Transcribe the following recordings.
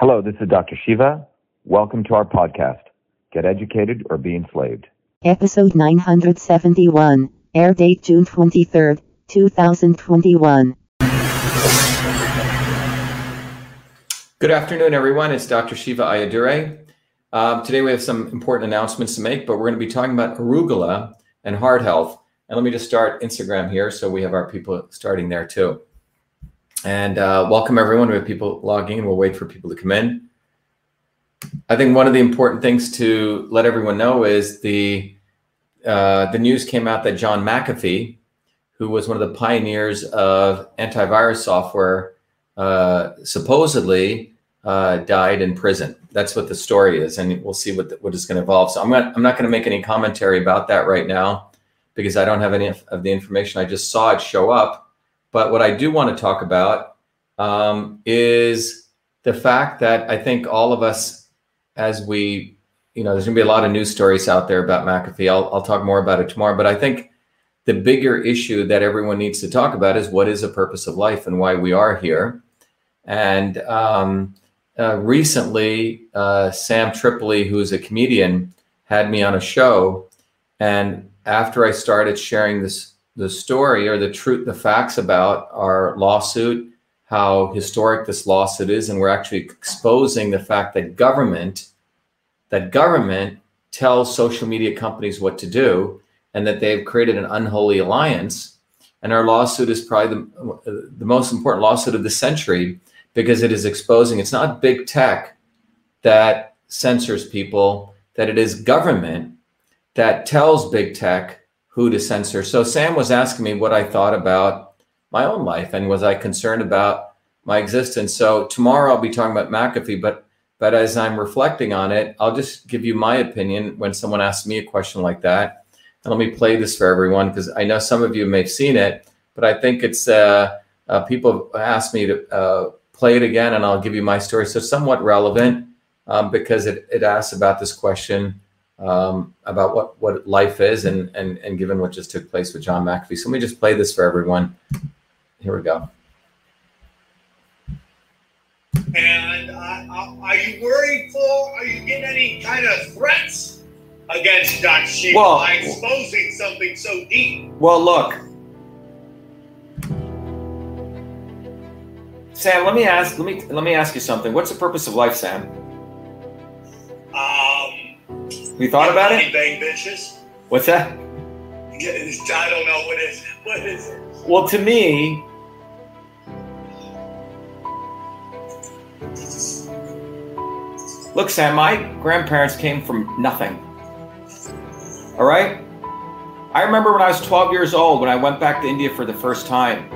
Hello, this is Dr. Shiva. Welcome to our podcast, Get Educated or Be Enslaved. Episode 971, air date June 23rd, 2021. Good afternoon, everyone. It's Dr. Shiva Ayyadurai. Um, today we have some important announcements to make, but we're going to be talking about arugula and heart health. And let me just start Instagram here so we have our people starting there too. And uh, welcome everyone. We have people logging in. We'll wait for people to come in. I think one of the important things to let everyone know is the uh, the news came out that John McAfee, who was one of the pioneers of antivirus software, uh, supposedly uh, died in prison. That's what the story is, and we'll see what the, what is going to evolve. So I'm not I'm not going to make any commentary about that right now because I don't have any of the information. I just saw it show up but what I do want to talk about um, is the fact that I think all of us, as we, you know, there's going to be a lot of news stories out there about McAfee. I'll, I'll talk more about it tomorrow. But I think the bigger issue that everyone needs to talk about is what is the purpose of life and why we are here. And um, uh, recently, uh, Sam Tripoli, who's a comedian, had me on a show. And after I started sharing this the story or the truth, the facts about our lawsuit, how historic this lawsuit is, and we're actually exposing the fact that government, that government tells social media companies what to do, and that they've created an unholy alliance. And our lawsuit is probably the, the most important lawsuit of the century because it is exposing it's not big tech that censors people, that it is government that tells big tech who to censor. So Sam was asking me what I thought about my own life and was I concerned about my existence. So tomorrow I'll be talking about McAfee, but but as I'm reflecting on it, I'll just give you my opinion when someone asks me a question like that. And let me play this for everyone because I know some of you may have seen it, but I think it's uh, uh, people ask me to uh, play it again, and I'll give you my story. So somewhat relevant um, because it, it asks about this question um, about what, what life is and, and, and given what just took place with John McAfee. So let me just play this for everyone. Here we go. And uh, are you worried for, are you getting any kind of threats against Dr. Shiva well, by exposing something so deep? Well, look. Sam, let me ask let me let me ask you something. What's the purpose of life, Sam? Um you thought about it? Bang bitches. What's that? I don't know what is what is it. Well, to me, look, Sam. My grandparents came from nothing. All right. I remember when I was 12 years old when I went back to India for the first time,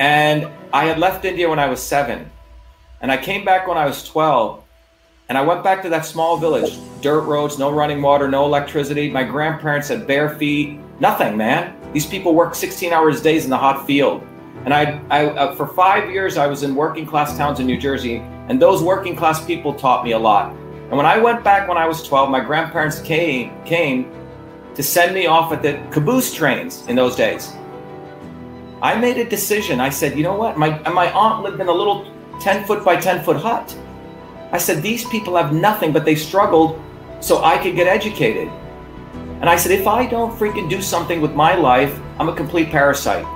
and I had left India when I was seven, and I came back when I was 12 and I went back to that small village, dirt roads, no running water, no electricity. My grandparents had bare feet, nothing, man. These people worked 16 hours days in the hot field. And I, I uh, for five years, I was in working class towns in New Jersey, and those working class people taught me a lot. And when I went back when I was 12, my grandparents came came to send me off at the caboose trains in those days. I made a decision. I said, you know what? My my aunt lived in a little 10 foot by 10 foot hut. I said, These people have nothing, but they struggled so I could get educated. And I said, If I don't freaking do something with my life, I'm a complete parasite.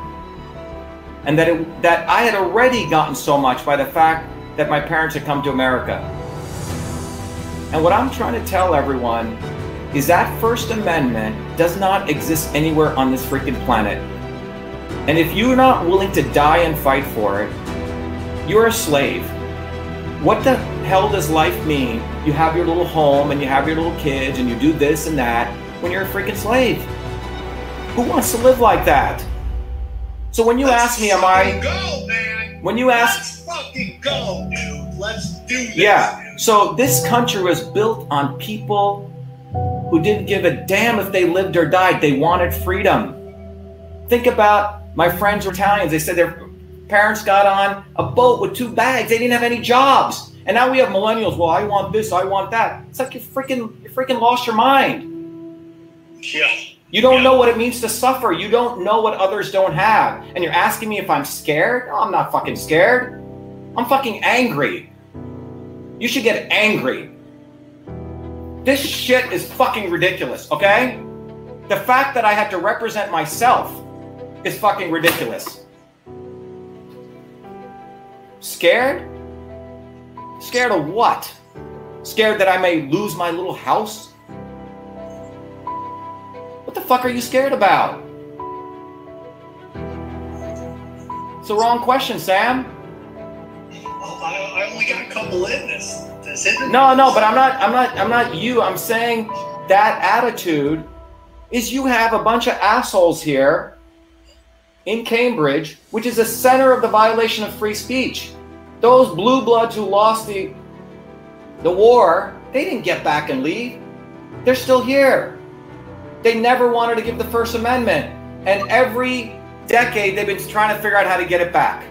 And that, it, that I had already gotten so much by the fact that my parents had come to America. And what I'm trying to tell everyone is that First Amendment does not exist anywhere on this freaking planet. And if you're not willing to die and fight for it, you're a slave. What the hell does life mean? You have your little home and you have your little kids and you do this and that when you're a freaking slave. Who wants to live like that? So when you Let's ask me, am I? Go, man. When you ask, Let's fucking go, dude. Let's do this. Yeah. So this country was built on people who didn't give a damn if they lived or died. They wanted freedom. Think about my friends were Italians. They said their Parents got on a boat with two bags. They didn't have any jobs. And now we have millennials. Well, I want this, I want that. It's like you freaking you freaking lost your mind. Yeah. You don't yeah. know what it means to suffer. You don't know what others don't have. And you're asking me if I'm scared? No, I'm not fucking scared. I'm fucking angry. You should get angry. This shit is fucking ridiculous, okay? The fact that I have to represent myself is fucking ridiculous. Scared? Scared of what? Scared that I may lose my little house? What the fuck are you scared about? It's the wrong question, Sam. Oh, I, I only got a couple in this. this no, no, but I'm not. I'm not. I'm not you. I'm saying that attitude is you have a bunch of assholes here in Cambridge, which is the center of the violation of free speech. Those blue bloods who lost the the war, they didn't get back and leave. They're still here. They never wanted to give the First Amendment. And every decade they've been trying to figure out how to get it back.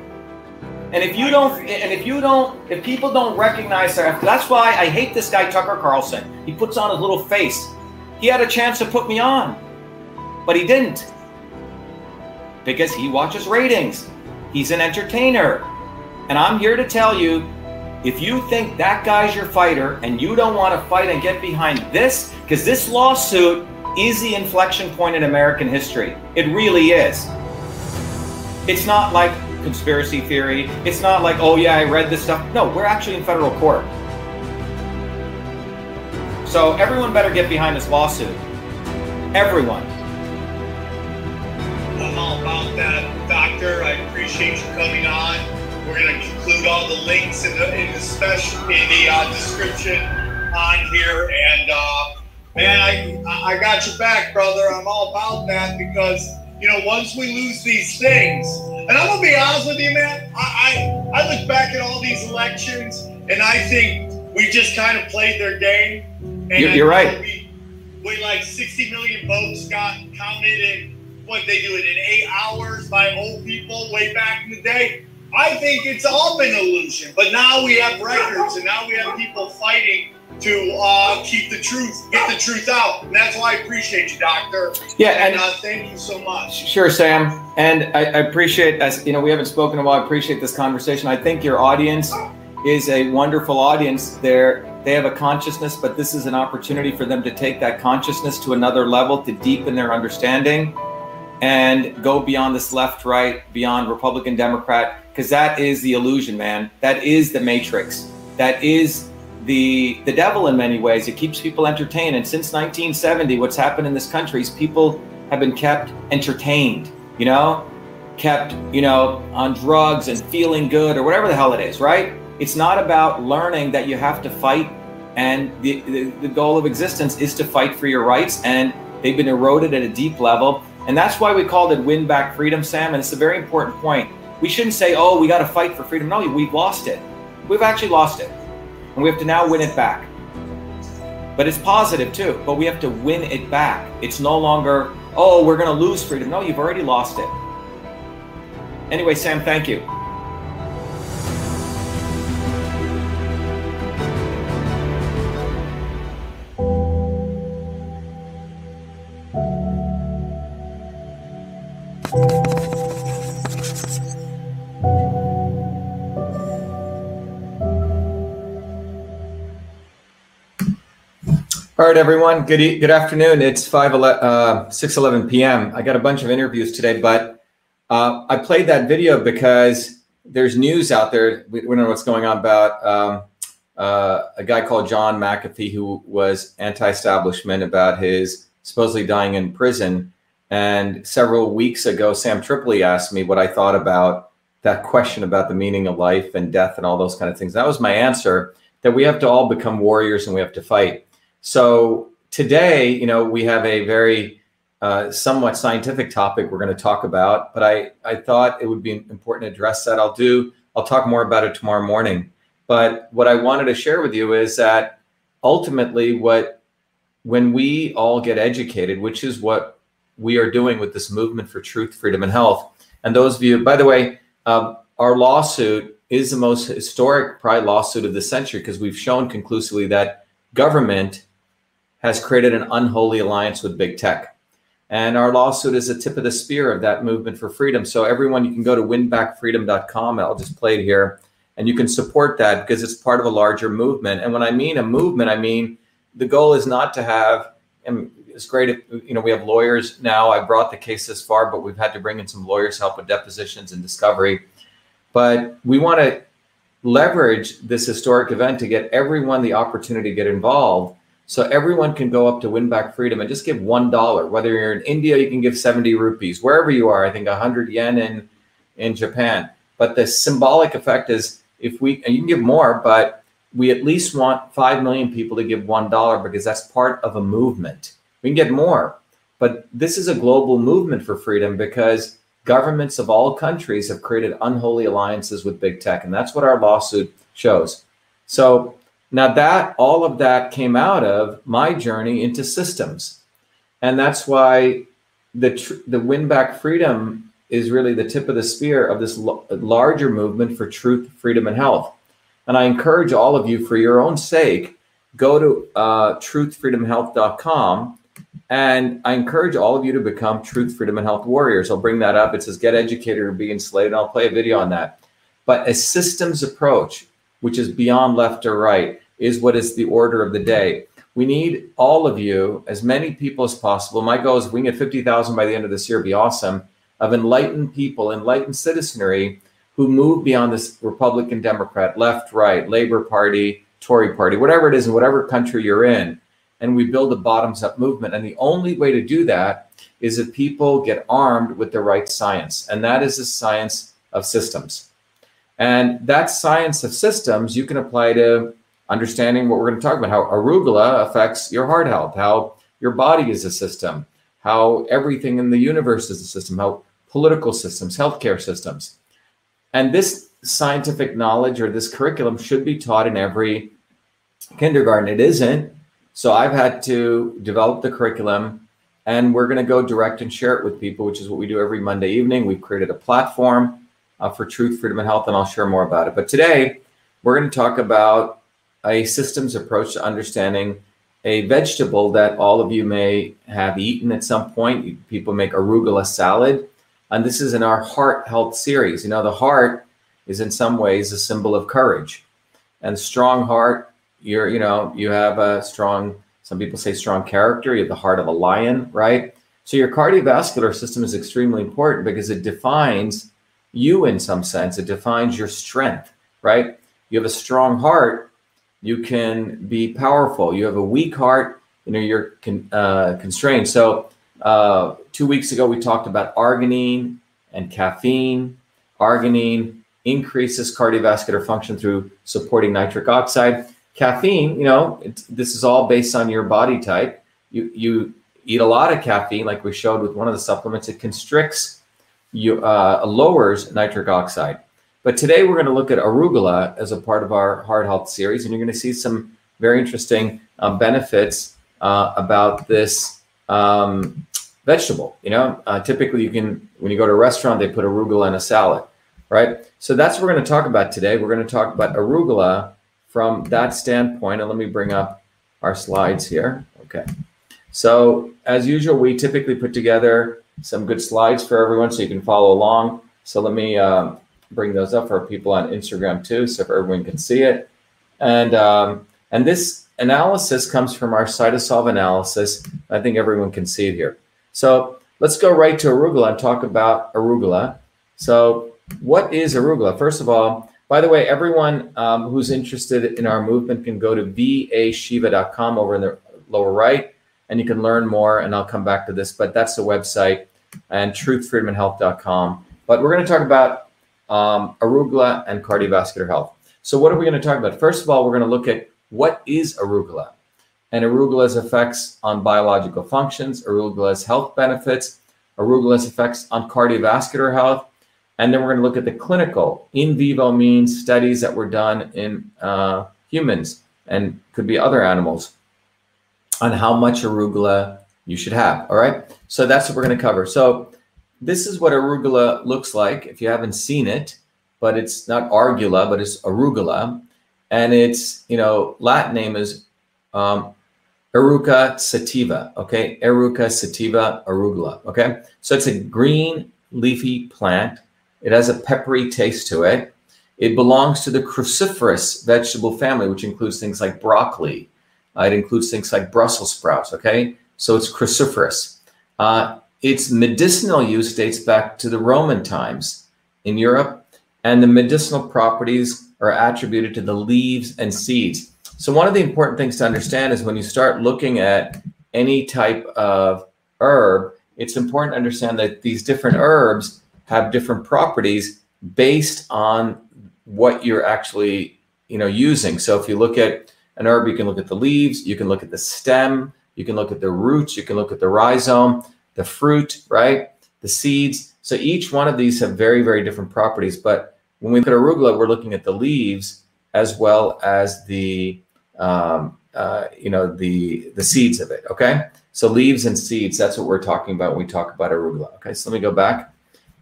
And if you don't, and if you don't, if people don't recognize that, that's why I hate this guy Tucker Carlson. He puts on his little face. He had a chance to put me on, but he didn't because he watches ratings. He's an entertainer. And I'm here to tell you if you think that guy's your fighter and you don't want to fight and get behind this, because this lawsuit is the inflection point in American history. It really is. It's not like conspiracy theory. It's not like, oh yeah, I read this stuff. No, we're actually in federal court. So everyone better get behind this lawsuit. Everyone. I'm all about that, Doctor. I appreciate you coming on. We're going to include all the links in the in the special in the uh, description on here. And uh, man, I I got your back, brother. I'm all about that because you know once we lose these things, and I'm gonna be honest with you, man. I I, I look back at all these elections, and I think we just kind of played their game. And you're, you're right. We, we like 60 million votes got counted in what they do it in eight hours by old people way back in the day. I think it's all been illusion. But now we have records, and now we have people fighting to uh, keep the truth, get the truth out. And that's why I appreciate you, Doctor. Yeah, and, and uh, thank you so much. Sure, Sam. And I, I, appreciate, as you know, we haven't spoken in a while. I appreciate this conversation. I think your audience is a wonderful audience. They're they have a consciousness, but this is an opportunity for them to take that consciousness to another level, to deepen their understanding, and go beyond this left, right, beyond Republican, Democrat, because that is the illusion, man. That is the matrix. That is the the devil in many ways. It keeps people entertained. And since 1970, what's happened in this country is people have been kept entertained, you know, kept, you know, on drugs and feeling good or whatever the hell it is, right? It's not about learning that you have to fight and the, the, the goal of existence is to fight for your rights and they've been eroded at a deep level. And that's why we called it win back freedom, Sam. And it's a very important point. We shouldn't say, oh, we got to fight for freedom. No, we've lost it. We've actually lost it and we have to now win it back. But it's positive too, but we have to win it back. It's no longer, oh, we're going to lose freedom. No, you've already lost it. Anyway, Sam, thank you. Right, everyone. Good e- good afternoon. It's five uh, six eleven p.m. I got a bunch of interviews today, but uh, I played that video because there's news out there. We, we don't know what's going on about um, uh, a guy called John McAfee who was anti-establishment about his supposedly dying in prison. And several weeks ago, Sam Tripoli asked me what I thought about that question about the meaning of life and death and all those kind of things. That was my answer. That we have to all become warriors and we have to fight. So today, you know, we have a very uh, somewhat scientific topic we're going to talk about, but I, I thought it would be important to address that. I'll do, I'll talk more about it tomorrow morning. But what I wanted to share with you is that ultimately, what when we all get educated, which is what we are doing with this movement for truth, freedom, and health, and those of you, by the way, um, our lawsuit is the most historic, probably lawsuit of the century because we've shown conclusively that government has created an unholy alliance with big tech. And our lawsuit is a tip of the spear of that movement for freedom. So, everyone, you can go to winbackfreedom.com. I'll just play it here. and you can support that because it's part of a larger movement. And when I mean a movement, I mean the goal is not to have. And it's great if you know we have lawyers now. I brought the case this far, but we've had to bring in some lawyers help with depositions and discovery. But we want to leverage this historic event to get everyone the opportunity to get involved so everyone can go up to win back freedom and just give one dollar. Whether you're in India, you can give 70 rupees. Wherever you are, I think 100 yen in in Japan. But the symbolic effect is if we and you can give more, but we at least want five million people to give one dollar because that's part of a movement. We can get more, but this is a global movement for freedom because governments of all countries have created unholy alliances with big tech, and that's what our lawsuit shows. So now that all of that came out of my journey into systems. And that's why the tr- the win back freedom is really the tip of the spear of this l- larger movement for truth, freedom, and health. And I encourage all of you, for your own sake, go to uh, truthfreedomhealth.com. And I encourage all of you to become Truth, Freedom, and Health Warriors. I'll bring that up. It says get educated or be enslaved. And I'll play a video on that. But a systems approach, which is beyond left or right, is what is the order of the day. We need all of you, as many people as possible. My goal is we can get 50,000 by the end of this year, be awesome, of enlightened people, enlightened citizenry who move beyond this Republican, Democrat, left, right, Labor Party, Tory Party, whatever it is in whatever country you're in. And we build a bottoms up movement. And the only way to do that is if people get armed with the right science. And that is the science of systems. And that science of systems you can apply to understanding what we're going to talk about how arugula affects your heart health, how your body is a system, how everything in the universe is a system, how political systems, healthcare systems. And this scientific knowledge or this curriculum should be taught in every kindergarten. It isn't. So I've had to develop the curriculum and we're going to go direct and share it with people, which is what we do every Monday evening. We've created a platform uh, for truth, freedom, and health, and I'll share more about it. But today, we're going to talk about a systems approach to understanding a vegetable that all of you may have eaten at some point. People make arugula salad. And this is in our heart health series. You know, the heart is in some ways a symbol of courage. And strong heart, you're, you know, you have a strong, some people say strong character. You have the heart of a lion, right? So your cardiovascular system is extremely important because it defines you in some sense. It defines your strength, right? You have a strong heart, you can be powerful. You have a weak heart, you know, you're con, uh, constrained. So, uh, two weeks ago, we talked about arginine and caffeine. Arginine increases cardiovascular function through supporting nitric oxide. Caffeine, you know, this is all based on your body type. You, you eat a lot of caffeine, like we showed with one of the supplements, it constricts, you uh, lowers nitric oxide. But today we're going to look at arugula as a part of our heart health series, and you're going to see some very interesting uh, benefits uh, about this um, vegetable. You know, uh, typically you can when you go to a restaurant, they put arugula in a salad, right? So that's what we're going to talk about today. We're going to talk about arugula from that standpoint, and let me bring up our slides here. Okay. So as usual, we typically put together some good slides for everyone so you can follow along. So let me uh, bring those up for people on Instagram too, so everyone can see it. And um, and this analysis comes from our cytosolve analysis. I think everyone can see it here. So let's go right to arugula and talk about arugula. So what is arugula? First of all, by the way, everyone um, who's interested in our movement can go to vashiva.com over in the lower right, and you can learn more. And I'll come back to this, but that's the website and truthfreedomandhealth.com. But we're going to talk about um, arugula, and cardiovascular health. So, what are we going to talk about? First of all, we're going to look at what is arugula and arugula's effects on biological functions, arugula's health benefits, arugula's effects on cardiovascular health. And then we're going to look at the clinical in vivo means studies that were done in uh, humans and could be other animals on how much arugula you should have. All right. So that's what we're going to cover. So this is what arugula looks like if you haven't seen it, but it's not argula, but it's arugula. And its, you know, Latin name is um, Eruca sativa, okay? Eruca sativa arugula, okay? So it's a green leafy plant. It has a peppery taste to it. It belongs to the cruciferous vegetable family, which includes things like broccoli. Uh, it includes things like Brussels sprouts. Okay, so it's cruciferous. Uh, its medicinal use dates back to the Roman times in Europe, and the medicinal properties are attributed to the leaves and seeds. So, one of the important things to understand is when you start looking at any type of herb, it's important to understand that these different herbs have different properties based on what you're actually you know using so if you look at an herb you can look at the leaves you can look at the stem you can look at the roots you can look at the rhizome the fruit right? The seeds. So each one of these have very very different properties but when we look at arugula we're looking at the leaves as well as the um, uh, you know the the seeds of it okay? So leaves and seeds that's what we're talking about when we talk about arugula okay? So let me go back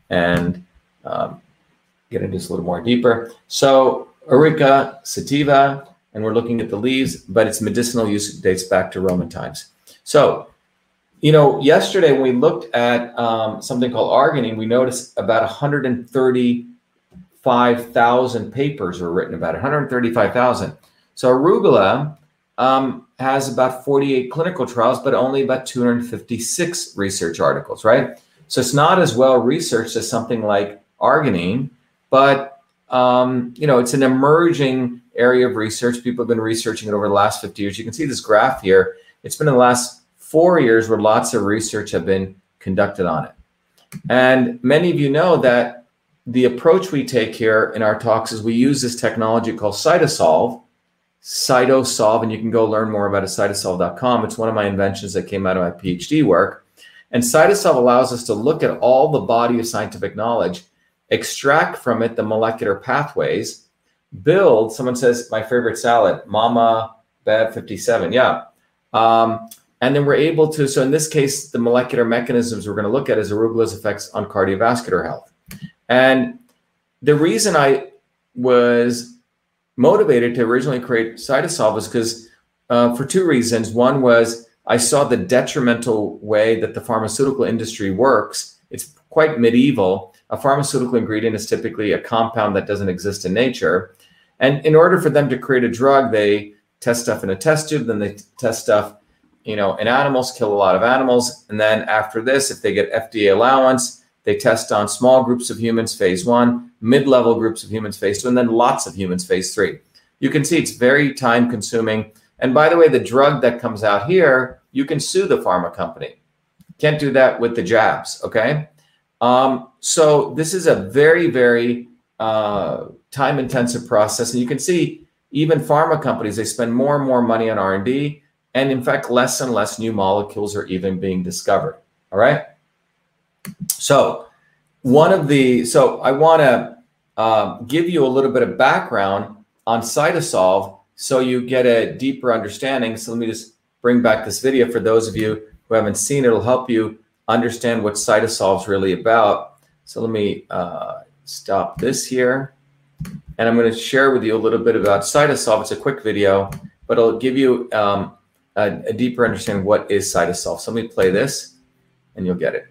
and um, get into this a little more deeper. So Eruca sativa, and we're looking at the leaves, but its medicinal use dates back to Roman times. So, you know, yesterday when we looked at um, something called arginine, we noticed about 135,000 papers were written about it, 135,000. So arugula um, has about 48 clinical trials, but only about 256 research articles, right? So it's not as well researched as something like arginine, but um, you know, it's an emerging area of research. People have been researching it over the last 50 years. You can see this graph here. It's been in the last four years where lots of research have been conducted on it. And many of you know that the approach we take here in our talks is we use this technology called Cytosolve, Cytosolve, and you can go learn more about it cytosolve.com. It's one of my inventions that came out of my PhD work. And Cytosolve allows us to look at all the body of scientific knowledge extract from it the molecular pathways, build, someone says, my favorite salad, Mama Bev 57. Yeah. Um, and then we're able to, so in this case, the molecular mechanisms we're going to look at is arugula's effects on cardiovascular health. And the reason I was motivated to originally create Cytosolve was because uh, for two reasons. One was I saw the detrimental way that the pharmaceutical industry works. It's quite medieval a pharmaceutical ingredient is typically a compound that doesn't exist in nature. And in order for them to create a drug, they test stuff in a test tube, then they test stuff, you know, in animals, kill a lot of animals. And then after this, if they get FDA allowance, they test on small groups of humans, phase one, mid level groups of humans, phase two, and then lots of humans, phase three. You can see it's very time consuming. And by the way, the drug that comes out here, you can sue the pharma company. Can't do that with the jabs, okay? Um, so this is a very, very uh, time intensive process. And you can see even pharma companies, they spend more and more money on R&D. And in fact, less and less new molecules are even being discovered. All right. So one of the, so I want to uh, give you a little bit of background on Cytosolve so you get a deeper understanding. So let me just bring back this video for those of you who haven't seen it. It'll help you understand what Cytosolve is really about. So let me uh, stop this here. And I'm going to share with you a little bit about Cytosolve. It's a quick video, but it'll give you um, a, a, deeper understanding of what is Cytosolve. So let me play this and you'll get it.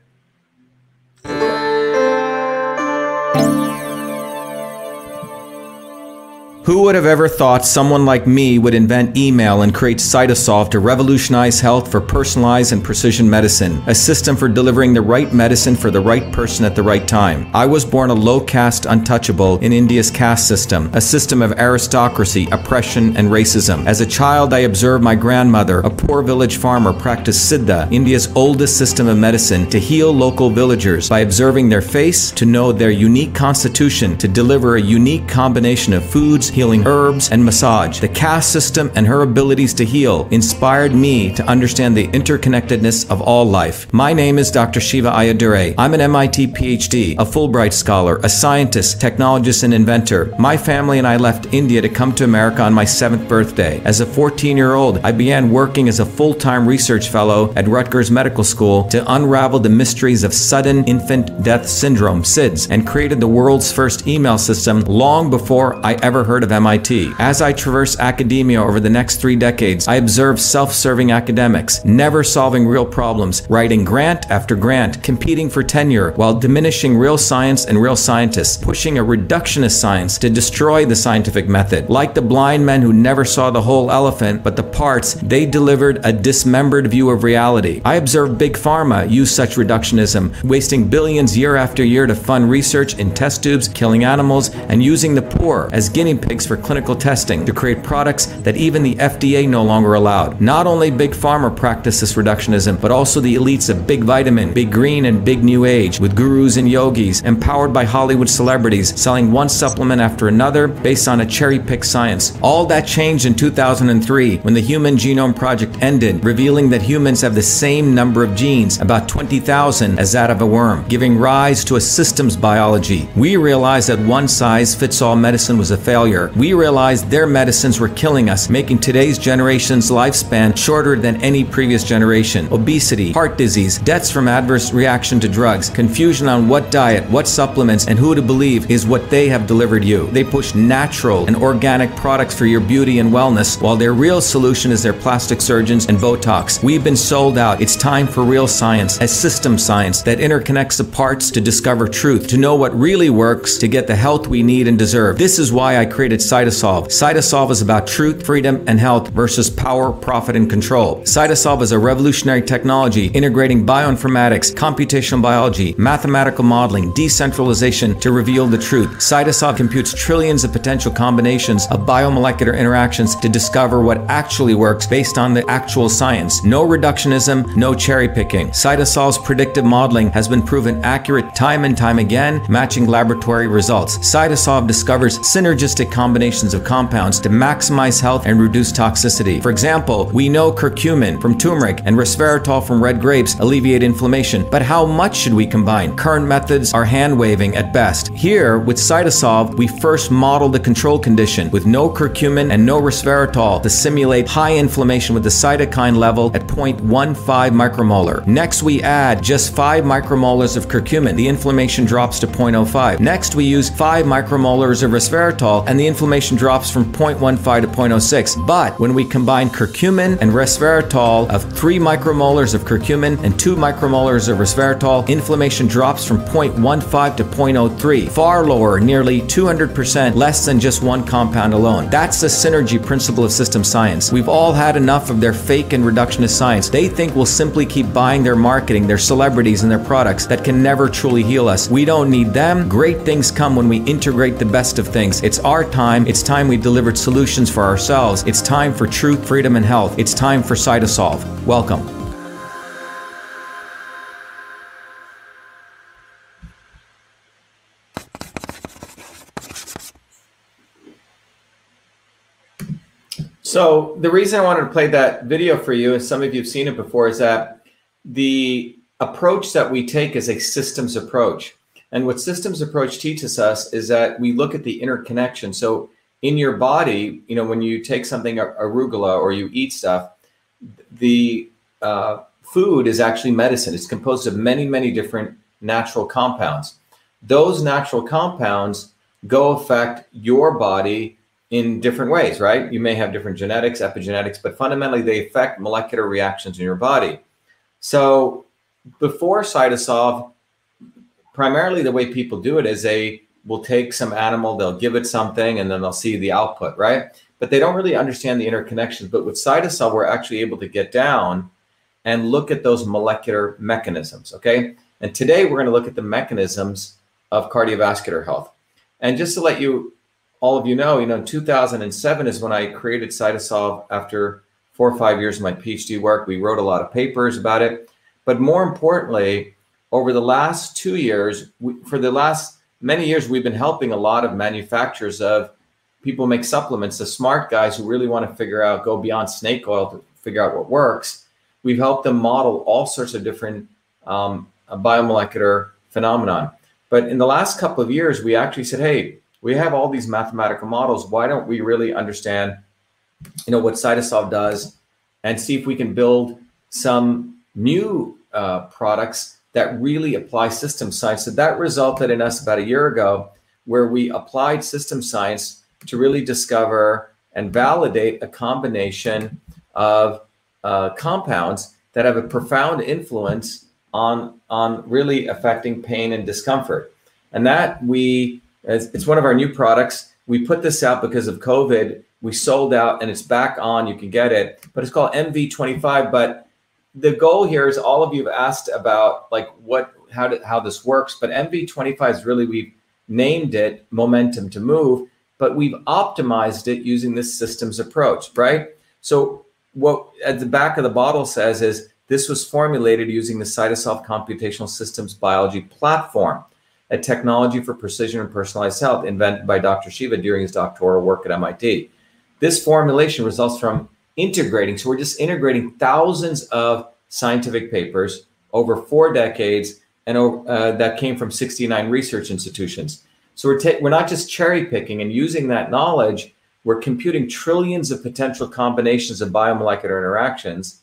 Who would have ever thought someone like me would invent email and create Cytosolve to revolutionize health for personalized and precision medicine, a system for delivering the right medicine for the right person at the right time? I was born a low caste untouchable in India's caste system, a system of aristocracy, oppression, and racism. As a child, I observed my grandmother, a poor village farmer, practice Siddha, India's oldest system of medicine, to heal local villagers by observing their face, to know their unique constitution, to deliver a unique combination of foods, healing herbs, and massage. The caste system and her abilities to heal inspired me to understand the interconnectedness of all life. My name is Dr. Shiva Ayyadurai. I'm an MIT PhD, a Fulbright scholar, a scientist, technologist, and inventor. My family and I left India to come to America on my seventh birthday. As a 14 year old, I began working as a full time research fellow at Rutgers Medical School to unravel the mysteries of sudden infant death syndrome, SIDS, and created the world's first email system long before I ever heard of MIT. As I traverse academia over the next three decades, I observe self-serving academics, never solving real problems, writing grant after grant, competing for tenure, while diminishing real science and real scientists, pushing a reductionist science to destroy the scientific method. Like the blind men who never saw the whole elephant, but the parts, they delivered a dismembered view of reality. I observe big pharma use such reductionism, wasting billions year after year to fund research in test tubes, killing animals, and using the poor as guinea pigs for clinical testing to create products that even the FDA no longer allowed. Not only big pharma practice this reductionism, but also the elites of big vitamin, big green, and big new age, with gurus and yogis, empowered by Hollywood celebrities, selling one supplement after another based on a cherry picked science. All that changed in 2003 when the Human Genome Project ended, revealing that humans have the same number of genes, about 20,000, as that of a worm, giving rise to a systems biology. We realized that one size fits all medicine was a failure. We realized their medicines were killing us, making today's generation's lifespan shorter than any previous generation. Obesity, heart disease, deaths from adverse reaction to drugs, confusion on what diet, what supplements, and who to believe is what they have delivered you. They push natural and organic products for your beauty and wellness, while their real solution is their plastic surgeons and Botox. We've been sold out. It's time for real science, a system science that interconnects the parts to discover truth, to know what really works, to get the health we need and deserve. This is why I created Cytosolve. Cytosolve is about truth, freedom, and health versus power, profit, and control. Cytosolve is a revolutionary technology integrating bioinformatics, computational biology, mathematical modeling, decentralization to reveal the truth. Cytosolve computes trillions of potential combinations of biomolecular interactions to discover what actually works based on the actual science. No reductionism, no cherry picking. Cytosolve's predictive modeling has been proven accurate time and time again, matching laboratory results. Cytosolve discovers synergistic combinations of compounds to maximize health and reduce toxicity. For example, we know curcumin from turmeric and resveratrol from red grapes alleviate inflammation, but how much should we combine? Current methods are hand waving at best. Here, with Cytosolve, we first model the control condition with no curcumin and no resveratrol to simulate high inflammation with the cytokine level at 0.15 micromolar. Next, we add just 5 micromolars of curcumin. The inflammation drops to 0.05. Next, we use 5 micromolars of resveratrol and the inflammation drops from 0.15 to 0.06. But when we combine curcumin and resveratrol of 3 micromolars of curcumin and 2 micromolars of resveratrol, inflammation drops from 0.15 to 0.03, far lower, nearly 200% less than just one compound alone. That's the synergy principle of system science. We've all had enough of their fake and reductionist science. They think we'll simply keep buying their marketing, their celebrities, and their products that can never truly heal us. We don't need them. Great things come when we integrate the best of things. It's our time. It's time we delivered solutions for ourselves. It's time for truth, freedom, and health. It's time for Cytosolve. Welcome. So the reason I wanted to play that video for you, and some of you have seen it before, is that the approach that we take is a systems approach. And what systems approach teaches us is that we look at the interconnection. So in your body, you know, when you take something arugula or you eat stuff, the uh, food is actually medicine. It's composed of many, many different natural compounds. Those natural compounds go affect your body in different ways, right? You may have different genetics, epigenetics, but fundamentally they affect molecular reactions in your body. So before Cytosolve, primarily the way people do it is they will take some animal, they'll give it something, and then they'll see the output, right? But they don't really understand the interconnections. But with Cytosolve, we're actually able to get down and look at those molecular mechanisms, okay? And today we're going to look at the mechanisms of cardiovascular health. And just to let you, all of you know, you know, 2007 is when I created Cytosolve after four or five years of my PhD work. We wrote a lot of papers about it. But more importantly, over the last two years, we, for the last many years, we've been helping a lot of manufacturers of people make supplements, the smart guys who really want to figure out, go beyond snake oil to figure out what works. We've helped them model all sorts of different um, biomolecular phenomenon. But in the last couple of years, we actually said, hey, we have all these mathematical models. Why don't we really understand, you know, what Cytosolve does and see if we can build some new uh, products that really apply system science. So that resulted in us about a year ago where we applied system science to really discover and validate a combination of uh, compounds that have a profound influence on on really affecting pain and discomfort. And that we it's one of our new products. We put this out because of COVID. We sold out and it's back on. You can get it, but it's called MV25. But the goal here is all of you have asked about like what how how this works. But MV25 is really we've named it momentum to move, but we've optimized it using this systems approach, right? So what at the back of the bottle says is this was formulated using the Cytosolve Computational Systems Biology platform, a technology for precision and personalized health invented by Dr. Shiva during his doctoral work at MIT. This formulation results from integrating, so we're just integrating thousands of scientific papers over four decades and uh, that came from 69 research institutions. So we're, ta- we're not just cherry picking and using that knowledge, we're computing trillions of potential combinations of biomolecular interactions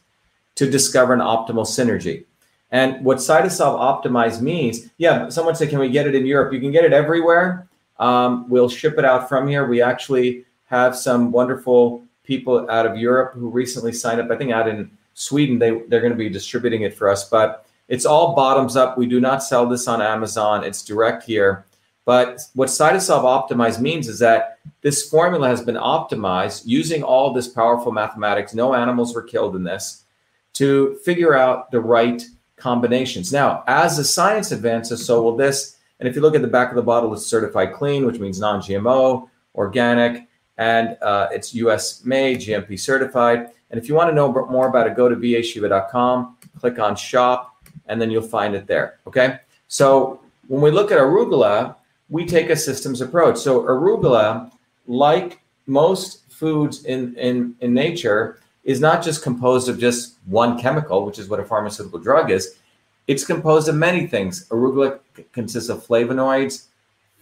to discover an optimal synergy. And what Cytosolve Optimize means, yeah, someone said, can we get it in Europe? You can get it everywhere. Um, we'll ship it out from here. We actually have some wonderful people out of Europe who recently signed up. I think out in Sweden, they, they're going to be distributing it for us. But it's all bottoms up. We do not sell this on Amazon. It's direct here. But what Cytosolve Optimize means is that this formula has been optimized using all this powerful mathematics. No animals were killed in this to figure out the right combinations. Now, as the science advances, so will this. And if you look at the back of the bottle, it's certified clean, which means non GMO, organic, and uh, it's US made, GMP certified. And if you want to know more about it, go to vashiva.com, click on shop, and then you'll find it there. Okay. So when we look at arugula, we take a systems approach. So arugula, like most foods in, in, in nature, is not just composed of just one chemical, which is what a pharmaceutical drug is. It's composed of many things. Arugula consists of flavonoids,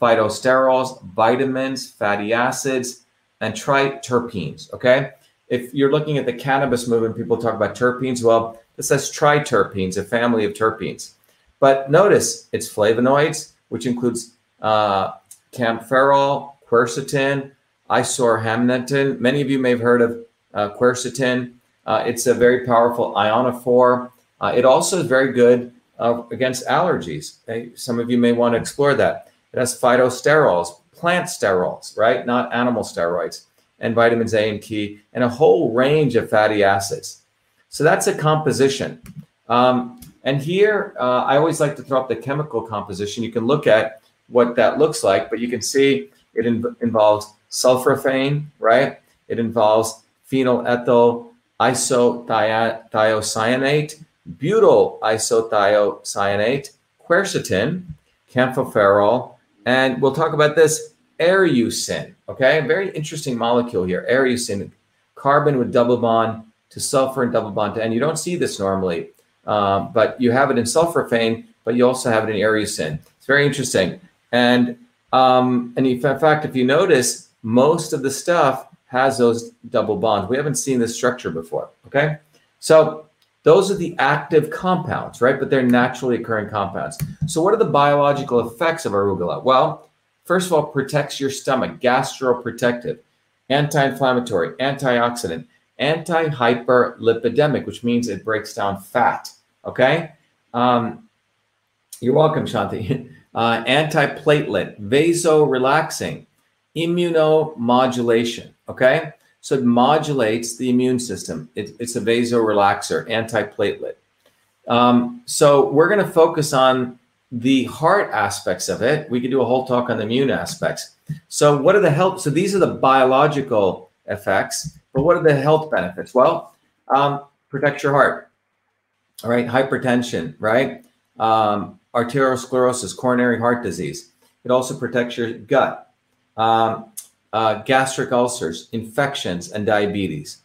phytosterols, vitamins, fatty acids, and triterpenes. Okay. If you're looking at the cannabis movement, people talk about terpenes. Well, this says triterpenes, a family of terpenes. But notice it's flavonoids, which includes uh, kaempferol, quercetin, isorhamnetin. Many of you may have heard of uh, quercetin. Uh, it's a very powerful ionophore. Uh, it also is very good uh, against allergies. Okay? Some of you may want to explore that. It has phytosterols, plant sterols, right? Not animal steroids, and vitamins A and K, and a whole range of fatty acids. So that's a composition. Um, and here, uh, I always like to throw up the chemical composition. You can look at what that looks like, but you can see it in- involves sulforaphane, right? It involves phenylethyl isothiocyanate, butyl isothiocyanate, quercetin, kaempferol, and we'll talk about this erucin. Okay, very interesting molecule here. Erucin, carbon with double bond to sulfur and double bond to N. You don't see this normally, um, but you have it in sulforaphane, but you also have it in erucin. It's very interesting. And um, and in fact, if you notice, most of the stuff has those double bonds. We haven't seen this structure before. Okay, so those are the active compounds, right? But they're naturally occurring compounds. So what are the biological effects of arugula? Well, first of all, protects your stomach, gastroprotective, anti-inflammatory, antioxidant anti-hyperlipidemic, which means it breaks down fat. Okay. Um, you're welcome, Shanti. Uh, anti-platelet, vasorelaxing, immunomodulation. Okay. So it modulates the immune system. It, it's a vasorelaxer, anti-platelet. Um, so we're going to focus on the heart aspects of it. We could do a whole talk on the immune aspects. So what are the health? So these are the biological effects. But what are the health benefits? Well, um, protects your heart. All right, hypertension, right? Um, arteriosclerosis, coronary heart disease. It also protects your gut, um, uh, gastric ulcers, infections, and diabetes.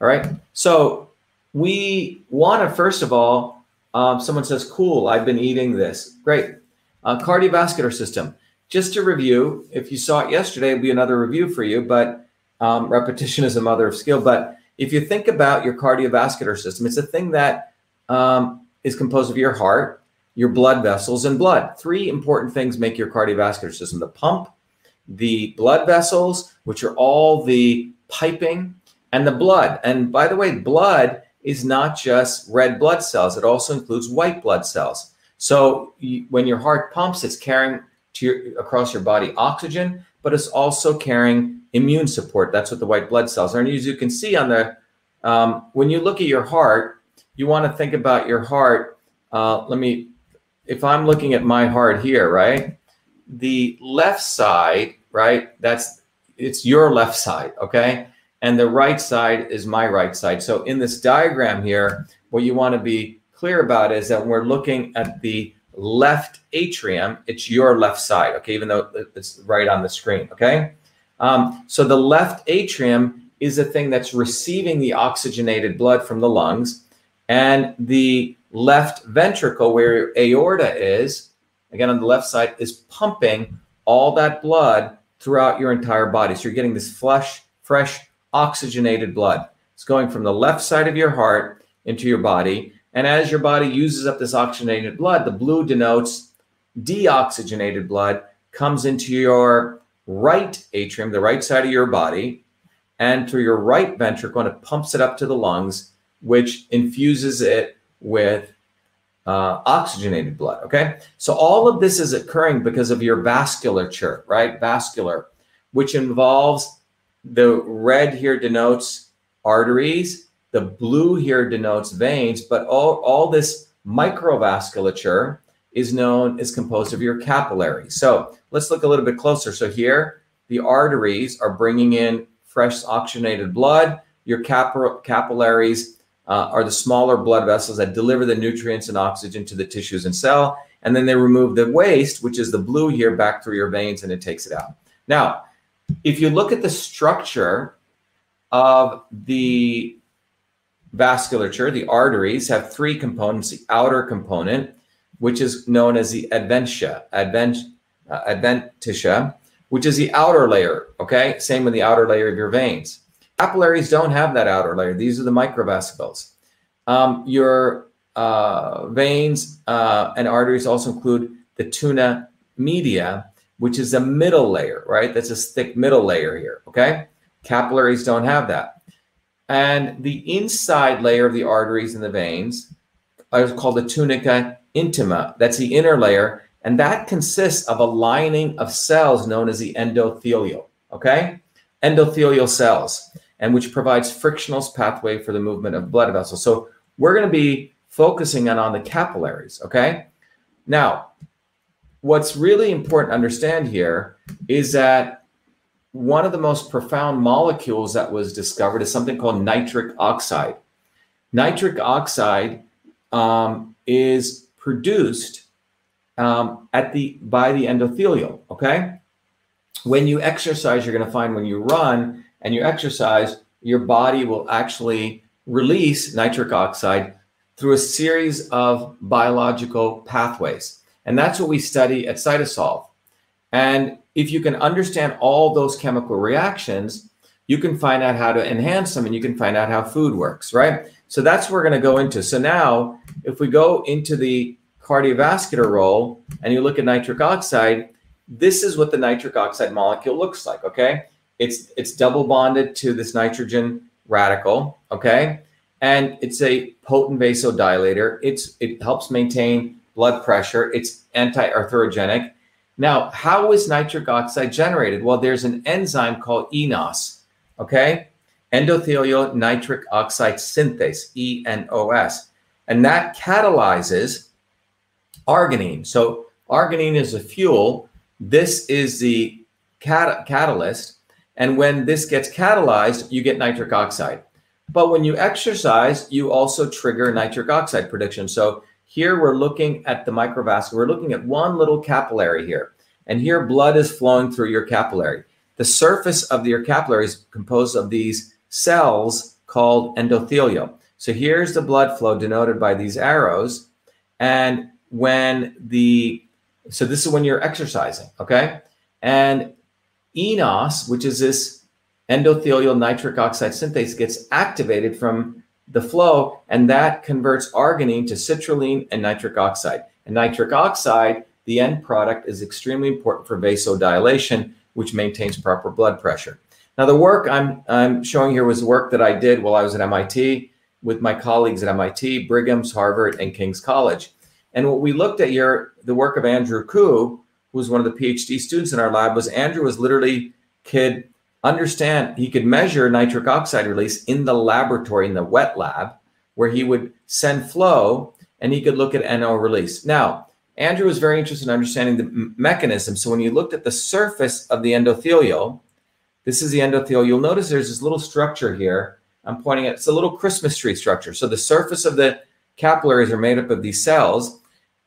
All right. So we want to first of all, um, someone says, "Cool, I've been eating this." Great. Uh, cardiovascular system. Just to review, if you saw it yesterday, it'll be another review for you. But um, repetition is a mother of skill. But if you think about your cardiovascular system, it's a thing that um, is composed of your heart, your blood vessels, and blood. Three important things make your cardiovascular system the pump, the blood vessels, which are all the piping, and the blood. And by the way, blood is not just red blood cells, it also includes white blood cells. So when your heart pumps, it's carrying your, across your body oxygen, but it's also carrying immune support. That's what the white blood cells are. And as you can see on the, um, when you look at your heart, you want to think about your heart. Uh, let me, if I'm looking at my heart here, right? The left side, right? That's, it's your left side, okay? And the right side is my right side. So in this diagram here, what you want to be clear about is that we're looking at the left atrium, it's your left side, okay, even though it's right on the screen, okay? Um, so the left atrium is a thing that's receiving the oxygenated blood from the lungs, and the left ventricle, where aorta is, again on the left side, is pumping all that blood throughout your entire body. So you're getting this flush, fresh, oxygenated blood. It's going from the left side of your heart into your body. And as your body uses up this oxygenated blood, the blue denotes deoxygenated blood comes into your right atrium, the right side of your body, and through your right ventricle, and it pumps it up to the lungs, which infuses it with uh, oxygenated blood. Okay. So all of this is occurring because of your vasculature, right? Vascular, which involves the red here denotes arteries, the blue here denotes veins, but all, all this microvasculature is known is composed of your capillaries. So let's look a little bit closer. So here, the arteries are bringing in fresh oxygenated blood. Your cap- capillaries uh, are the smaller blood vessels that deliver the nutrients and oxygen to the tissues and cell. And then they remove the waste, which is the blue here, back through your veins and it takes it out. Now, if you look at the structure of the vasculature, the arteries have three components. The outer component, which is known as the adventitia, advent, uh, adventitia, which is the outer layer. Okay, same with the outer layer of your veins. Capillaries don't have that outer layer. These are the microvessels. Um, your uh, veins uh, and arteries also include the tunica media, which is a middle layer, right? That's a thick middle layer here. Okay, capillaries don't have that. And the inside layer of the arteries and the veins is called the tunica intima. That's the inner layer. And that consists of a lining of cells known as the endothelial. Okay? Endothelial cells, and which provides frictional pathway for the movement of blood vessels. So we're going to be focusing on, on the capillaries. Okay? Now, what's really important to understand here is that one of the most profound molecules that was discovered is something called nitric oxide. Nitric oxide um, is produced um, at the by the endothelial. Okay, when you exercise, you're going to find when you run and you exercise, your body will actually release nitric oxide through a series of biological pathways, and that's what we study at Cytosolve. And if you can understand all those chemical reactions, you can find out how to enhance them and you can find out how food works, right? So that's what we're going to go into. So now, if we go into the cardiovascular role and you look at nitric oxide, this is what the nitric oxide molecule looks like, okay? It's it's double bonded to this nitrogen radical, okay? And it's a potent vasodilator. It's it helps maintain blood pressure. It's anti-atherogenic now, how is nitric oxide generated? Well, there's an enzyme called eNOS, okay? Endothelial nitric oxide synthase, ENOS. And that catalyzes arginine. So, arginine is a fuel. This is the cat- catalyst. And when this gets catalyzed, you get nitric oxide. But when you exercise, you also trigger nitric oxide production. So, here we're looking at the microvascular. We're looking at one little capillary here. And here blood is flowing through your capillary. The surface of your capillary is composed of these cells called endothelial. So here's the blood flow denoted by these arrows. And when the, so this is when you're exercising, okay? And eNOS, which is this endothelial nitric oxide synthase, gets activated from the flow, and that converts arginine to citrulline and nitric oxide. And nitric oxide, the end product, is extremely important for vasodilation, which maintains proper blood pressure. Now, the work I'm, I'm showing here was work that I did while I was at MIT with my colleagues at MIT, Brigham's, Harvard, and King's College. And what we looked at here, the work of Andrew Koo, who was one of the PhD students in our lab, was Andrew was literally could understand, he could measure nitric oxide release in the laboratory, in the wet lab, where he would send flow and he could look at NO release. Now, Andrew was very interested in understanding the mechanism. So when you looked at the surface of the endothelial, this is the endothelial. You'll notice there's this little structure here. I'm pointing at it's a little Christmas tree structure. So the surface of the capillaries are made up of these cells,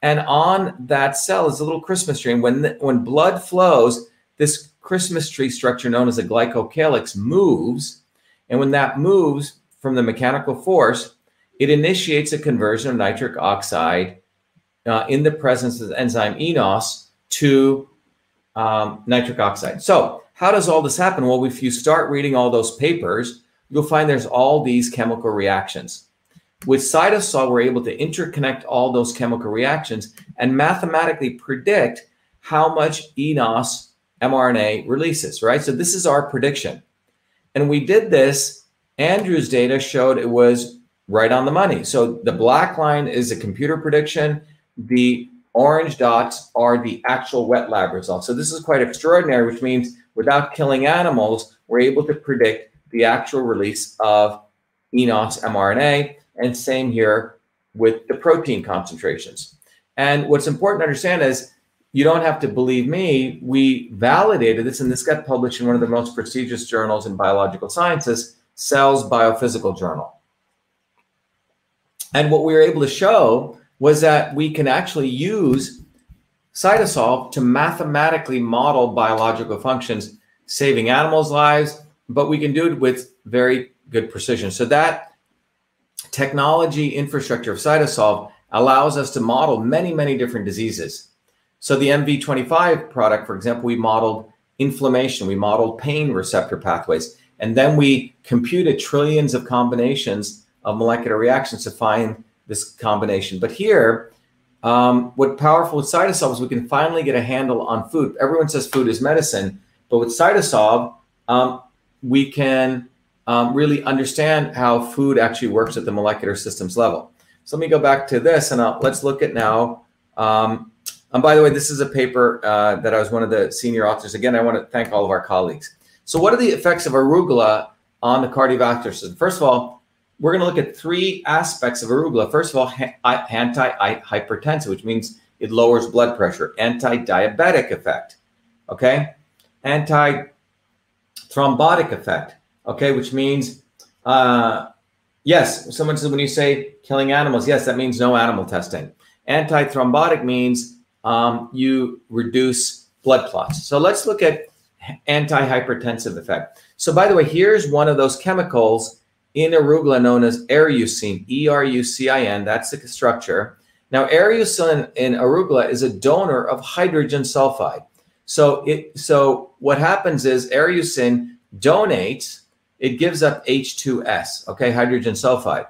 and on that cell is a little Christmas tree. And when the, when blood flows, this Christmas tree structure known as a glycocalyx moves, and when that moves from the mechanical force, it initiates a conversion of nitric oxide uh, in the presence of the enzyme eNOS to um, nitric oxide. So how does all this happen? Well, if you start reading all those papers, you'll find there's all these chemical reactions. With Cytosolve, we're able to interconnect all those chemical reactions and mathematically predict how much eNOS mRNA releases, right? So this is our prediction. And we did this. Andrew's data showed it was right on the money. So the black line is a computer prediction. The orange dots are the actual wet lab results. So this is quite extraordinary, which means without killing animals, we're able to predict the actual release of eNOS mRNA. And same here with the protein concentrations. And what's important to understand is you don't have to believe me. We validated this, and this got published in one of the most prestigious journals in biological sciences, Cell's Biophysical Journal. And what we were able to show was that we can actually use Cytosolve to mathematically model biological functions, saving animals' lives, but we can do it with very good precision. So that technology infrastructure of Cytosolve allows us to model many, many different diseases. So the MV25 product, for example, we modeled inflammation, we modeled pain receptor pathways, and then we computed trillions of combinations of molecular reactions to find this combination. But here, um, what powerful with cytosolve is we can finally get a handle on food. Everyone says food is medicine, but with cytosolve, um, we can um, really understand how food actually works at the molecular systems level. So let me go back to this and I'll, let's look at now. Um, and by the way, this is a paper uh, that I was one of the senior authors. Again, I want to thank all of our colleagues. So what are the effects of arugula on the cardiovascular system? First of all, we're going to look at three aspects of arugula. First of all, anti-hypertensive, which means it lowers blood pressure. Anti-diabetic effect, okay? Anti-thrombotic effect, okay, which means, uh, yes, someone says when you say killing animals, yes, that means no animal testing. Anti-thrombotic means um, you reduce blood clots. So let's look at anti-hypertensive effect. So by the way, here's one of those chemicals in arugula known as erucin, E-R-U-C-I-N. That's the structure. Now, erucin in arugula is a donor of hydrogen sulfide. So it so what happens is erucin donates, it gives up H2S, okay, hydrogen sulfide.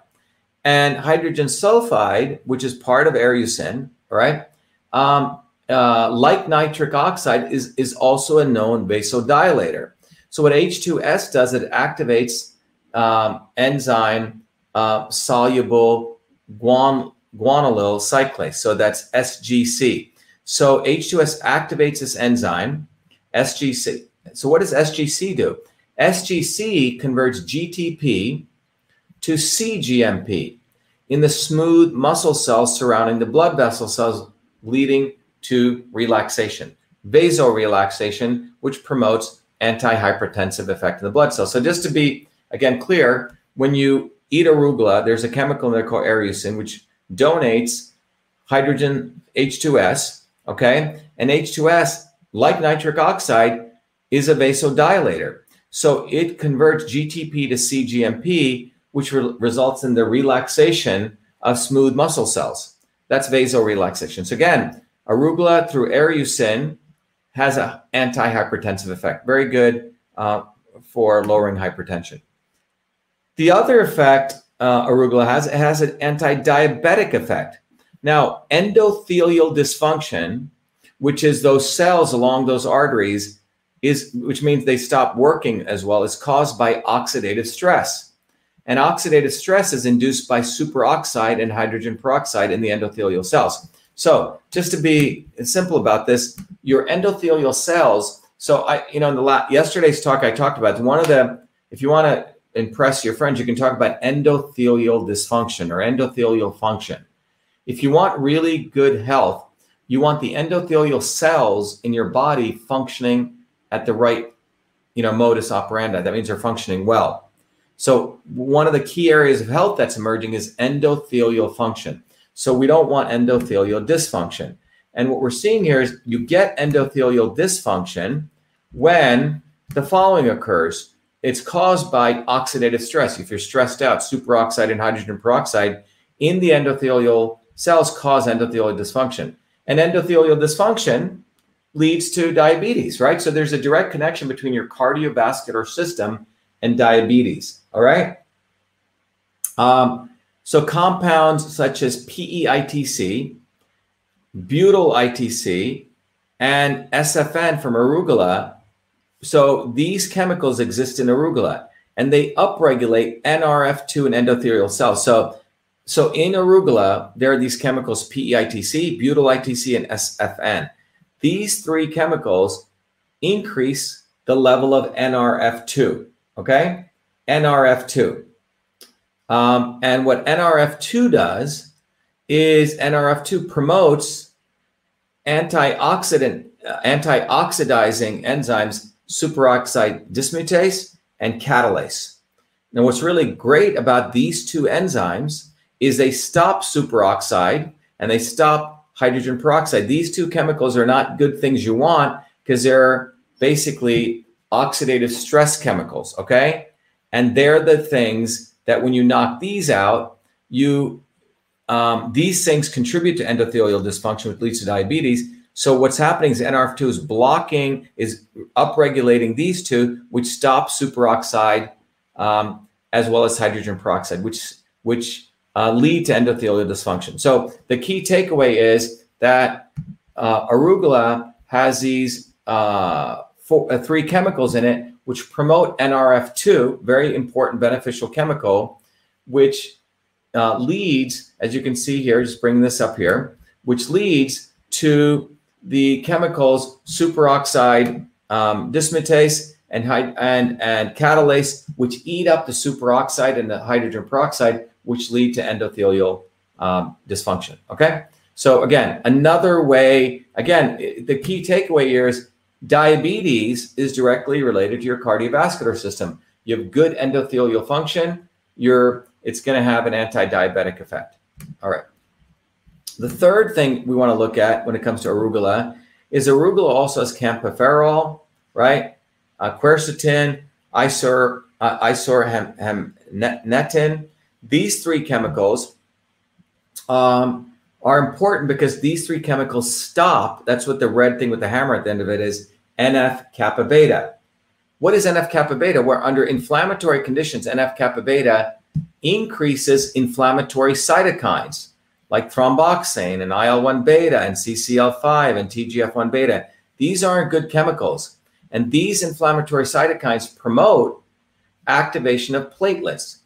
And hydrogen sulfide, which is part of erucin, all right, um, uh, like nitric oxide, is, is also a known vasodilator. So what H2S does, it activates um, enzyme uh, soluble guan, guanylyl cyclase. So that's SGC. So H2S activates this enzyme, SGC. So what does SGC do? SGC converts GTP to cGMP in the smooth muscle cells surrounding the blood vessel cells, leading to relaxation, vasorelaxation, which promotes antihypertensive effect in the blood cells. So just to be again clear, when you eat arugula, there's a chemical in there called erucin, which donates hydrogen H2S, okay? And H2S, like nitric oxide, is a vasodilator. So it converts GTP to cGMP, which re- results in the relaxation of smooth muscle cells. That's vasorelaxation. So again, arugula through erucin has an antihypertensive effect. Very good uh, for lowering hypertension. The other effect uh, arugula has, it has an anti-diabetic effect. Now, endothelial dysfunction, which is those cells along those arteries is which means they stop working as well is caused by oxidative stress. And oxidative stress is induced by superoxide and hydrogen peroxide in the endothelial cells. So, just to be simple about this, your endothelial cells. So, I, you know, in the last yesterday's talk, I talked about one of the. If you want to impress your friends, you can talk about endothelial dysfunction or endothelial function. If you want really good health, you want the endothelial cells in your body functioning at the right, you know, modus operandi. That means they're functioning well. So one of the key areas of health that's emerging is endothelial function. So we don't want endothelial dysfunction. And what we're seeing here is you get endothelial dysfunction when the following occurs. It's caused by oxidative stress. If you're stressed out, superoxide and hydrogen peroxide in the endothelial cells cause endothelial dysfunction. And endothelial dysfunction leads to diabetes, right? So there's a direct connection between your cardiovascular system and diabetes, all right? Um, so compounds such as PEITC, butyl ITC, and SFN from arugula. So these chemicals exist in arugula and they upregulate NRF2 in endothelial cells. So, so in arugula, there are these chemicals PEITC, butyl ITC, and SFN. These three chemicals increase the level of NRF2. Okay, NRF2. Um, and what NRF2 does is NRF2 promotes antioxidant, uh, antioxidizing enzymes, superoxide dismutase and catalase. Now, what's really great about these two enzymes is they stop superoxide and they stop hydrogen peroxide. These two chemicals are not good things you want because they're basically oxidative stress chemicals. Okay. And they're the things that when you knock these out, you um, these things contribute to endothelial dysfunction, which leads to diabetes. So what's happening is NRF2 is blocking, is upregulating these two, which stop superoxide um, as well as hydrogen peroxide, which which uh, lead to endothelial dysfunction. So the key takeaway is that uh, arugula has these uh, four, uh, three chemicals in it which promote NRF2, very important beneficial chemical, which uh, leads, as you can see here, just bring this up here, which leads to the chemicals superoxide um, dismutase and, and, and catalase, which eat up the superoxide and the hydrogen peroxide, which lead to endothelial um, dysfunction. Okay. So again, another way, again, the key takeaway here is Diabetes is directly related to your cardiovascular system. You have good endothelial function, you're it's going to have an anti-diabetic effect. All right. The third thing we want to look at when it comes to arugula is arugula also has kaempferol, right? Uh, quercetin, isor, uh, isorhamnetin. These three chemicals um, are important because these three chemicals stop. That's what the red thing with the hammer at the end of it is NF kappa beta. What is NF kappa beta? Where under inflammatory conditions, NF kappa beta increases inflammatory cytokines like thromboxane and IL 1 beta and CCL5 and TGF 1 beta. These aren't good chemicals. And these inflammatory cytokines promote activation of platelets.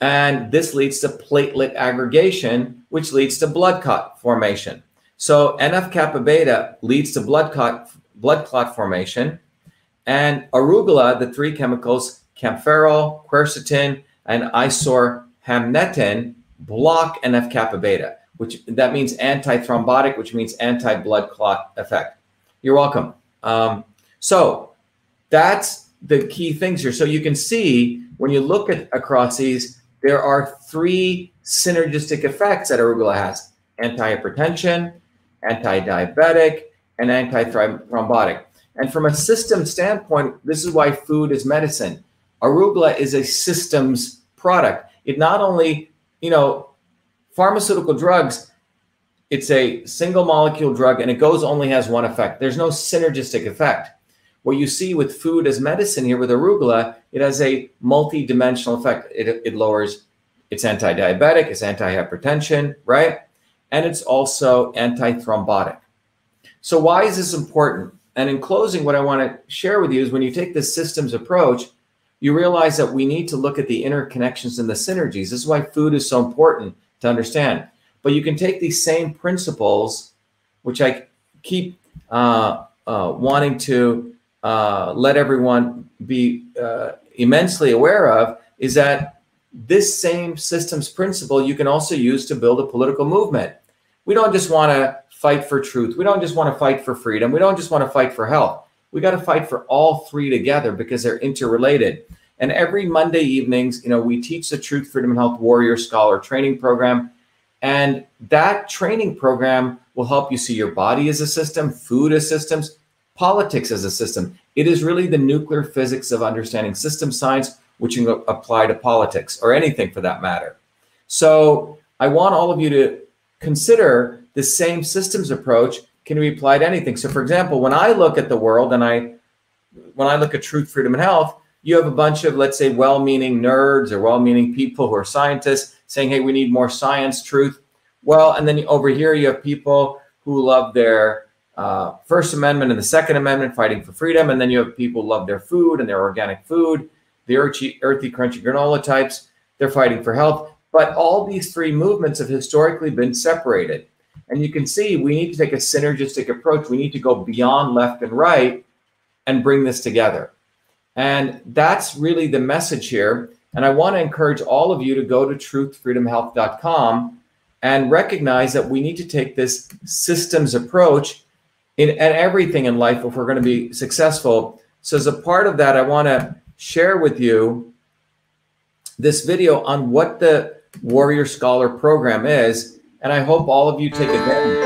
And this leads to platelet aggregation, which leads to blood clot formation. So NF kappa beta leads to blood clot, blood clot formation. And arugula, the three chemicals, kaempferol, quercetin, and isorhamnetin, block NF kappa beta, which that means anti-thrombotic, which means anti-blood clot effect. You're welcome. Um, so that's the key things here. So you can see when you look at across these, there are three synergistic effects that arugula has anti-hypertension, anti-diabetic, and anti-thrombotic. And from a system standpoint, this is why food is medicine. Arugula is a systems product. It not only, you know, pharmaceutical drugs, it's a single molecule drug and it goes only has one effect. There's no synergistic effect. What you see with food as medicine here with arugula, it has a multi-dimensional effect. It, it lowers, it's anti-diabetic, it's anti-hypertension, right? And it's also anti-thrombotic. So why is this important? and in closing, what I want to share with you is when you take this systems approach, you realize that we need to look at the interconnections and the synergies. This is why food is so important to understand. But you can take these same principles, which I keep uh, uh, wanting to uh, let everyone be uh, immensely aware of, is that this same systems principle you can also use to build a political movement. We don't just want to fight for truth. We don't just want to fight for freedom. We don't just want to fight for health. We got to fight for all three together because they're interrelated. And every Monday evenings, you know, we teach the Truth, Freedom, and Health Warrior Scholar Training Program. And that training program will help you see your body as a system, food as systems, politics as a system. It is really the nuclear physics of understanding system science, which you can apply to politics or anything for that matter. So I want all of you to consider the same systems approach can be applied to anything. So for example, when I look at the world and I when I look at truth, freedom, and health, you have a bunch of, let's say, well-meaning nerds or well-meaning people who are scientists saying, hey, we need more science, truth. Well, and then over here you have people who love their uh, First Amendment and the Second Amendment, fighting for freedom. And then you have people who love their food and their organic food, the earthy, earthy, crunchy granola types. They're fighting for health. But all these three movements have historically been separated. And you can see we need to take a synergistic approach. We need to go beyond left and right and bring this together. And that's really the message here. And I want to encourage all of you to go to truthfreedomhealth.com and recognize that we need to take this systems approach in at everything in life if we're going to be successful. So as a part of that, I want to share with you this video on what the Warrior Scholar program is, and I hope all of you take advantage.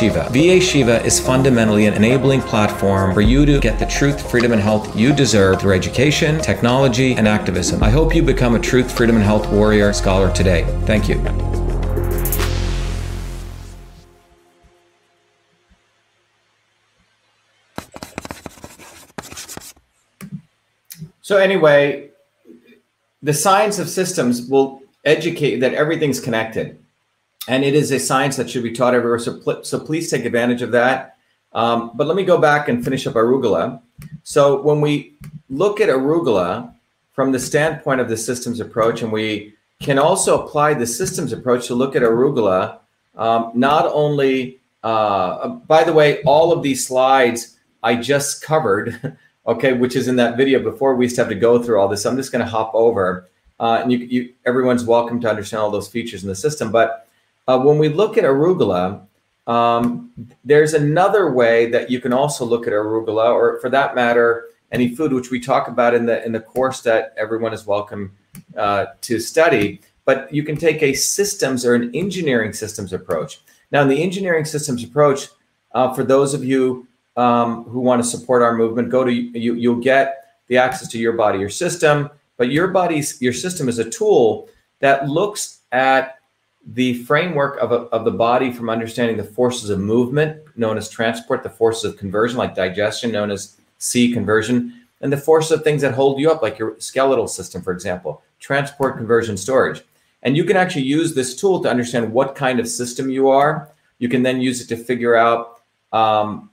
Shiva. VA Shiva is fundamentally an enabling platform for you to get the truth, freedom, and health you deserve through education, technology, and activism. I hope you become a truth, freedom, and health warrior scholar today. Thank you. So anyway, the science of systems will educate that everything's connected, and it is a science that should be taught everywhere. So, pl- so please take advantage of that. Um, but let me go back and finish up arugula. So when we look at arugula from the standpoint of the systems approach, and we can also apply the systems approach to look at arugula, um, not only. Uh, by the way, all of these slides I just covered. okay, which is in that video before we used to have to go through all this. I'm just going to hop over, uh, and you, you, everyone's welcome to understand all those features in the system. But uh, when we look at arugula, um, there's another way that you can also look at arugula, or for that matter, any food, which we talk about in the in the course that everyone is welcome uh, to study. But you can take a systems or an engineering systems approach. Now, in the engineering systems approach, uh, for those of you um, who want to support our movement, go to you. You'll get the access to your body, your system. But your body's your system is a tool that looks at the framework of, a, of the body from understanding the forces of movement, known as transport, the forces of conversion, like digestion, known as C conversion, and the forces of things that hold you up, like your skeletal system, for example, transport, conversion, storage. And you can actually use this tool to understand what kind of system you are. You can then use it to figure out um,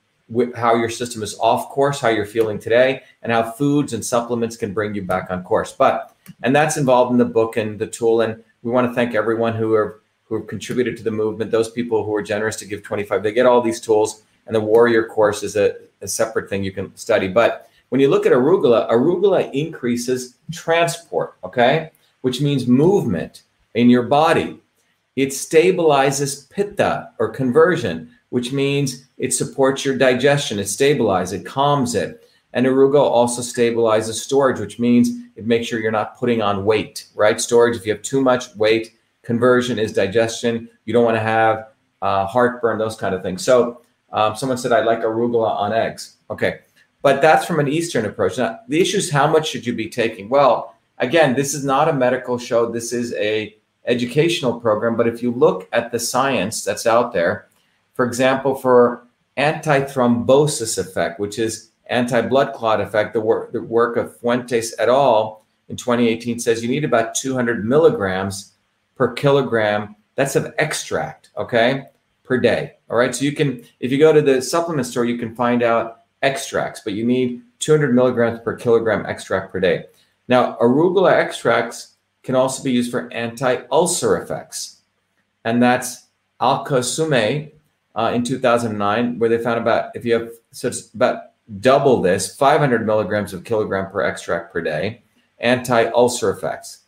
how your system is off course, how you're feeling today, and how foods and supplements can bring you back on course. But and that's involved in the book and the tool. And we want to thank everyone who have who have contributed to the movement. Those people who are generous to give 25, they get all these tools. And the warrior course is a, a separate thing you can study. But when you look at arugula, arugula increases transport, okay, which means movement in your body. It stabilizes pitta or conversion, which means it supports your digestion, it stabilizes, it calms it. And arugula also stabilizes storage, which means it makes sure you're not putting on weight, right? Storage, if you have too much weight, conversion is digestion. You don't want to have uh, heartburn, those kind of things. So um, someone said, I like arugula on eggs. Okay. But that's from an Eastern approach. Now, the issue is how much should you be taking? Well, again, this is not a medical show. This is a educational program. But if you look at the science that's out there, for example, for antithrombosis effect, which is anti-blood clot effect, the work, the work of Fuentes et al. in 2018 says you need about 200 milligrams per kilogram. That's of extract, okay, per day. All right. So you can, if you go to the supplement store, you can find out extracts, but you need 200 milligrams per kilogram extract per day. Now, arugula extracts can also be used for anti-ulcer effects, and that's Alqasoumi uh, in 2009, where they found about if you have so it's about double this, 500 milligrams of kilogram per extract per day, anti-ulcer effects.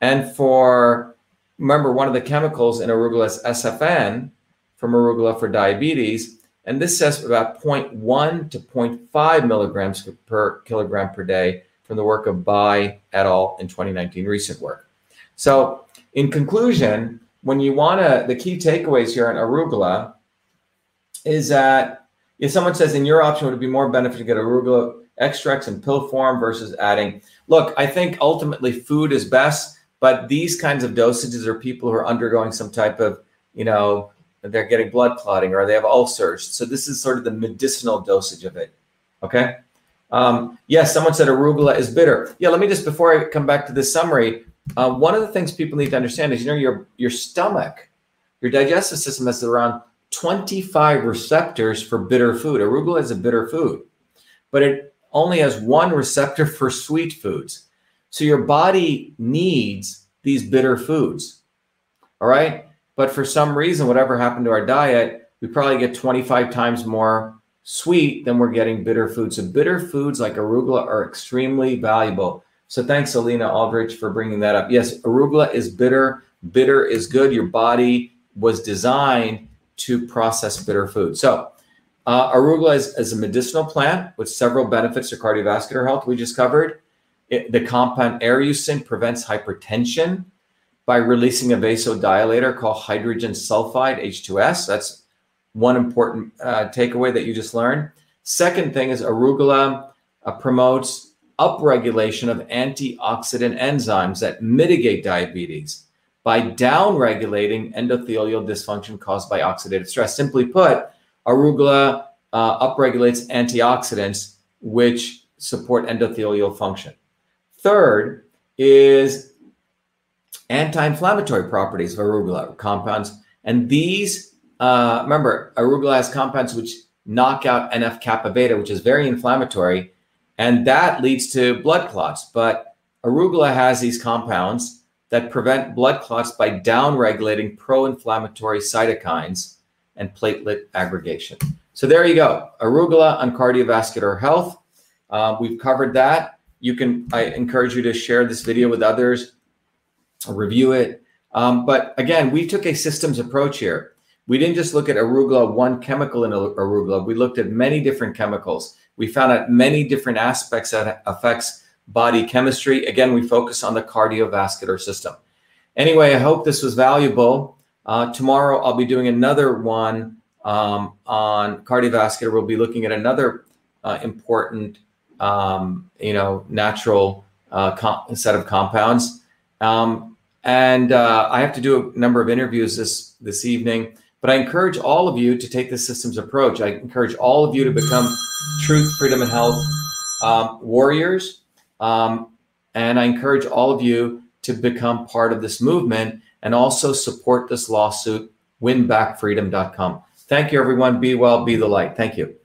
And for remember, one of the chemicals in arugula is SFN, from arugula for diabetes. And this says about 0.1 to 0.5 milligrams per kilogram per day from the work of Bai et al. in 2019, recent work. So, in conclusion, when you want to, the key takeaways here on arugula is that if someone says in your option would it be more beneficial to get arugula extracts in pill form versus adding, look, I think ultimately food is best, but these kinds of dosages are people who are undergoing some type of, you know, they're getting blood clotting or they have ulcers. So this is sort of the medicinal dosage of it. Okay. Um, yes, someone said arugula is bitter. Yeah, let me just before I come back to this summary, uh, one of the things people need to understand is you know your your stomach, your digestive system has around 25 receptors for bitter food. Arugula is a bitter food, but it only has one receptor for sweet foods. So your body needs these bitter foods. All right. But for some reason, whatever happened to our diet, we probably get 25 times more sweet than we're getting bitter foods. So bitter foods like arugula are extremely valuable. So thanks, Alina Aldrich, for bringing that up. Yes, arugula is bitter. Bitter is good. Your body was designed to process bitter food. So uh, arugula is, is, a medicinal plant with several benefits to cardiovascular health. We just covered it, the compound erucin prevents hypertension by releasing a vasodilator called hydrogen sulfide, H2S. That's one important uh, takeaway that you just learned. Second thing is arugula uh, promotes upregulation of antioxidant enzymes that mitigate diabetes by downregulating endothelial dysfunction caused by oxidative stress. Simply put, arugula uh, upregulates antioxidants which support endothelial function. Third is anti-inflammatory properties of arugula compounds. And these, uh, remember, arugula has compounds which knock out NF kappa beta, which is very inflammatory, and that leads to blood clots. But arugula has these compounds that prevent blood clots by downregulating pro-inflammatory cytokines and platelet aggregation. So there you go, arugula on cardiovascular health. Uh, we've covered that. You can, I encourage you to share this video with others review it. Um, but again, we took a systems approach here. We didn't just look at arugula, one chemical in arugula. We looked at many different chemicals. We found out many different aspects that affects body chemistry. Again, we focus on the cardiovascular system. Anyway, I hope this was valuable. Uh, tomorrow, I'll be doing another one um, on cardiovascular. We'll be looking at another uh, important, um, you know, natural uh, set of compounds. Um, and uh, I have to do a number of interviews this this evening. But I encourage all of you to take the systems approach. I encourage all of you to become truth, freedom, and health um, warriors. Um, and I encourage all of you to become part of this movement and also support this lawsuit, winbackfreedom.com. Thank you, everyone. Be well, be the light. Thank you.